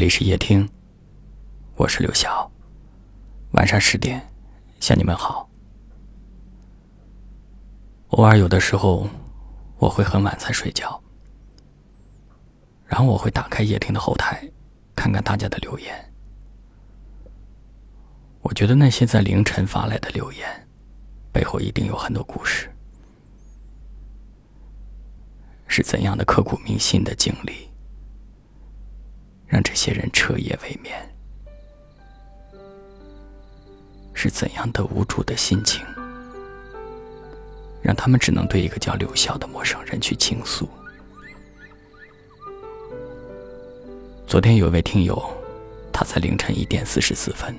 这里是夜听，我是刘晓。晚上十点，向你们好。偶尔有的时候，我会很晚才睡觉，然后我会打开夜听的后台，看看大家的留言。我觉得那些在凌晨发来的留言，背后一定有很多故事。是怎样的刻骨铭心的经历？让这些人彻夜未眠，是怎样的无助的心情，让他们只能对一个叫刘晓的陌生人去倾诉？昨天有位听友，他在凌晨一点四十四分，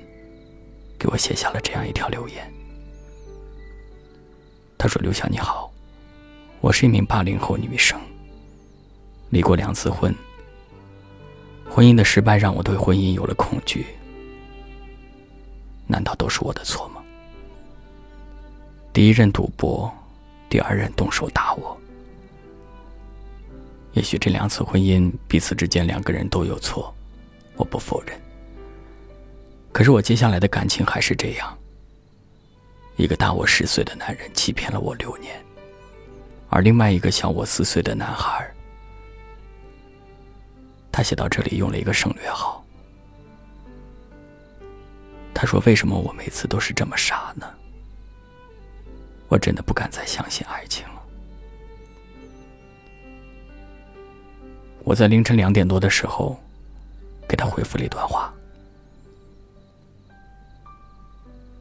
给我写下了这样一条留言。他说：“刘晓你好，我是一名八零后女生，离过两次婚。”婚姻的失败让我对婚姻有了恐惧，难道都是我的错吗？第一任赌博，第二任动手打我。也许这两次婚姻彼此之间两个人都有错，我不否认。可是我接下来的感情还是这样：一个大我十岁的男人欺骗了我六年，而另外一个小我四岁的男孩。他写到这里用了一个省略号。他说：“为什么我每次都是这么傻呢？我真的不敢再相信爱情了。”我在凌晨两点多的时候，给他回复了一段话。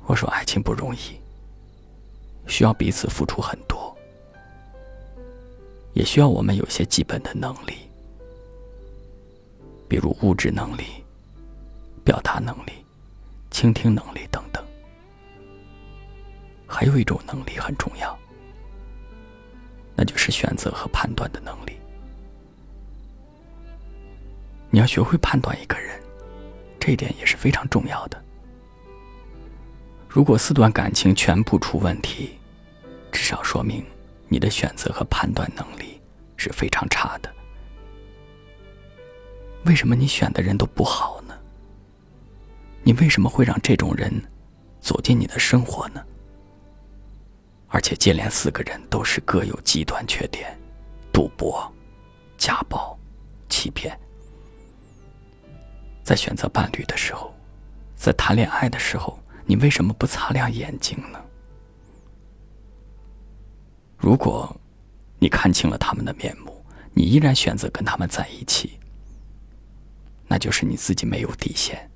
我说：“爱情不容易，需要彼此付出很多，也需要我们有些基本的能力。”比如物质能力、表达能力、倾听能力等等，还有一种能力很重要，那就是选择和判断的能力。你要学会判断一个人，这一点也是非常重要的。如果四段感情全部出问题，至少说明你的选择和判断能力是非常差的。为什么你选的人都不好呢？你为什么会让这种人走进你的生活呢？而且接连四个人都是各有极端缺点：赌博、家暴、欺骗。在选择伴侣的时候，在谈恋爱的时候，你为什么不擦亮眼睛呢？如果你看清了他们的面目，你依然选择跟他们在一起。那就是你自己没有底线，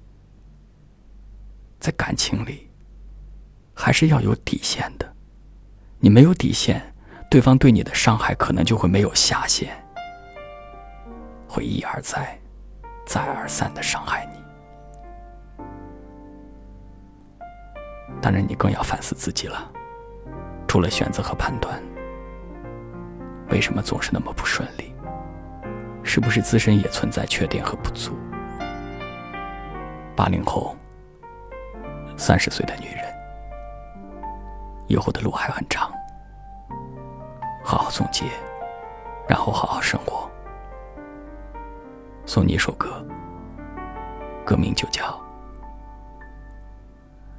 在感情里，还是要有底线的。你没有底线，对方对你的伤害可能就会没有下限，会一而再、再而三的伤害你。当然，你更要反思自己了。除了选择和判断，为什么总是那么不顺利？是不是自身也存在缺点和不足？八零后，三十岁的女人，以后的路还很长，好好总结，然后好好生活。送你一首歌，歌名就叫《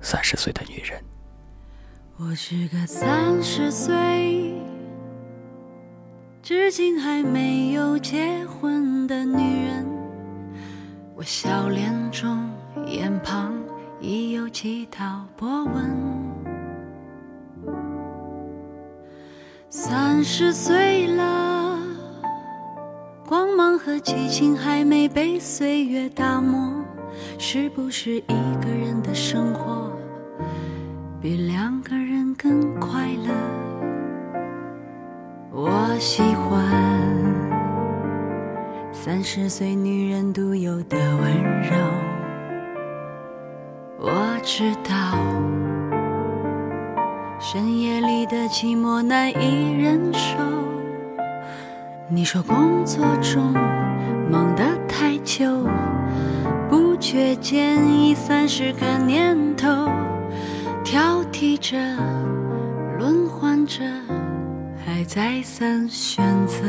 三十岁的女人》。我是个三十岁，至今还没有结婚的女人，我笑脸中。眼旁已有几道波纹。三十岁了，光芒和激情还没被岁月打磨，是不是一个人的生活比两个人更快乐？我喜欢三十岁女人独有的温柔。知道，深夜里的寂寞难以忍受。你说工作中忙得太久，不觉间已三十个年头，挑剔着，轮换着，还再三选择。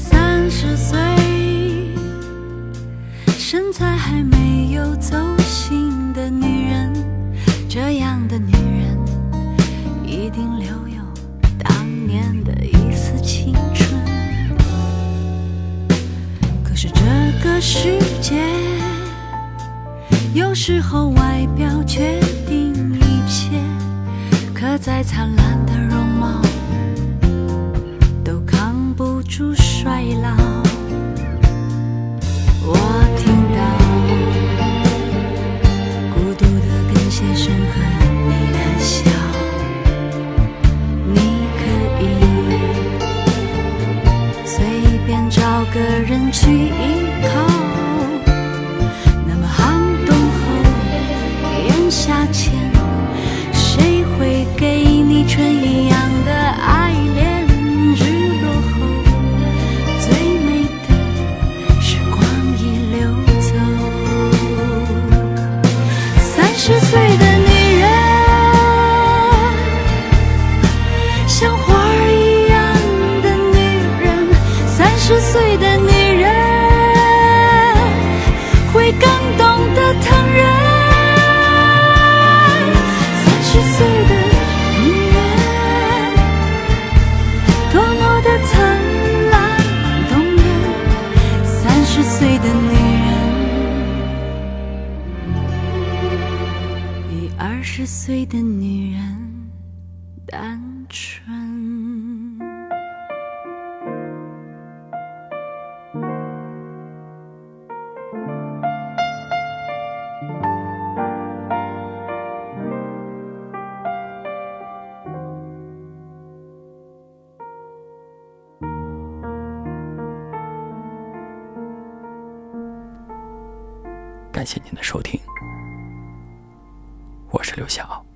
三十岁，身材还没有走形的女人。这样的女人，一定留有当年的一丝青春。可是这个世界，有时候外表决定一切。可再灿烂的容貌。衰老，我听到孤独的跟鞋声和你的笑。你可以随便找个人去十岁的女人会更懂得疼人。三十岁的女人，多么的灿烂动人。三十岁的女人。二十岁的女人，感谢您的收听。我是刘晓。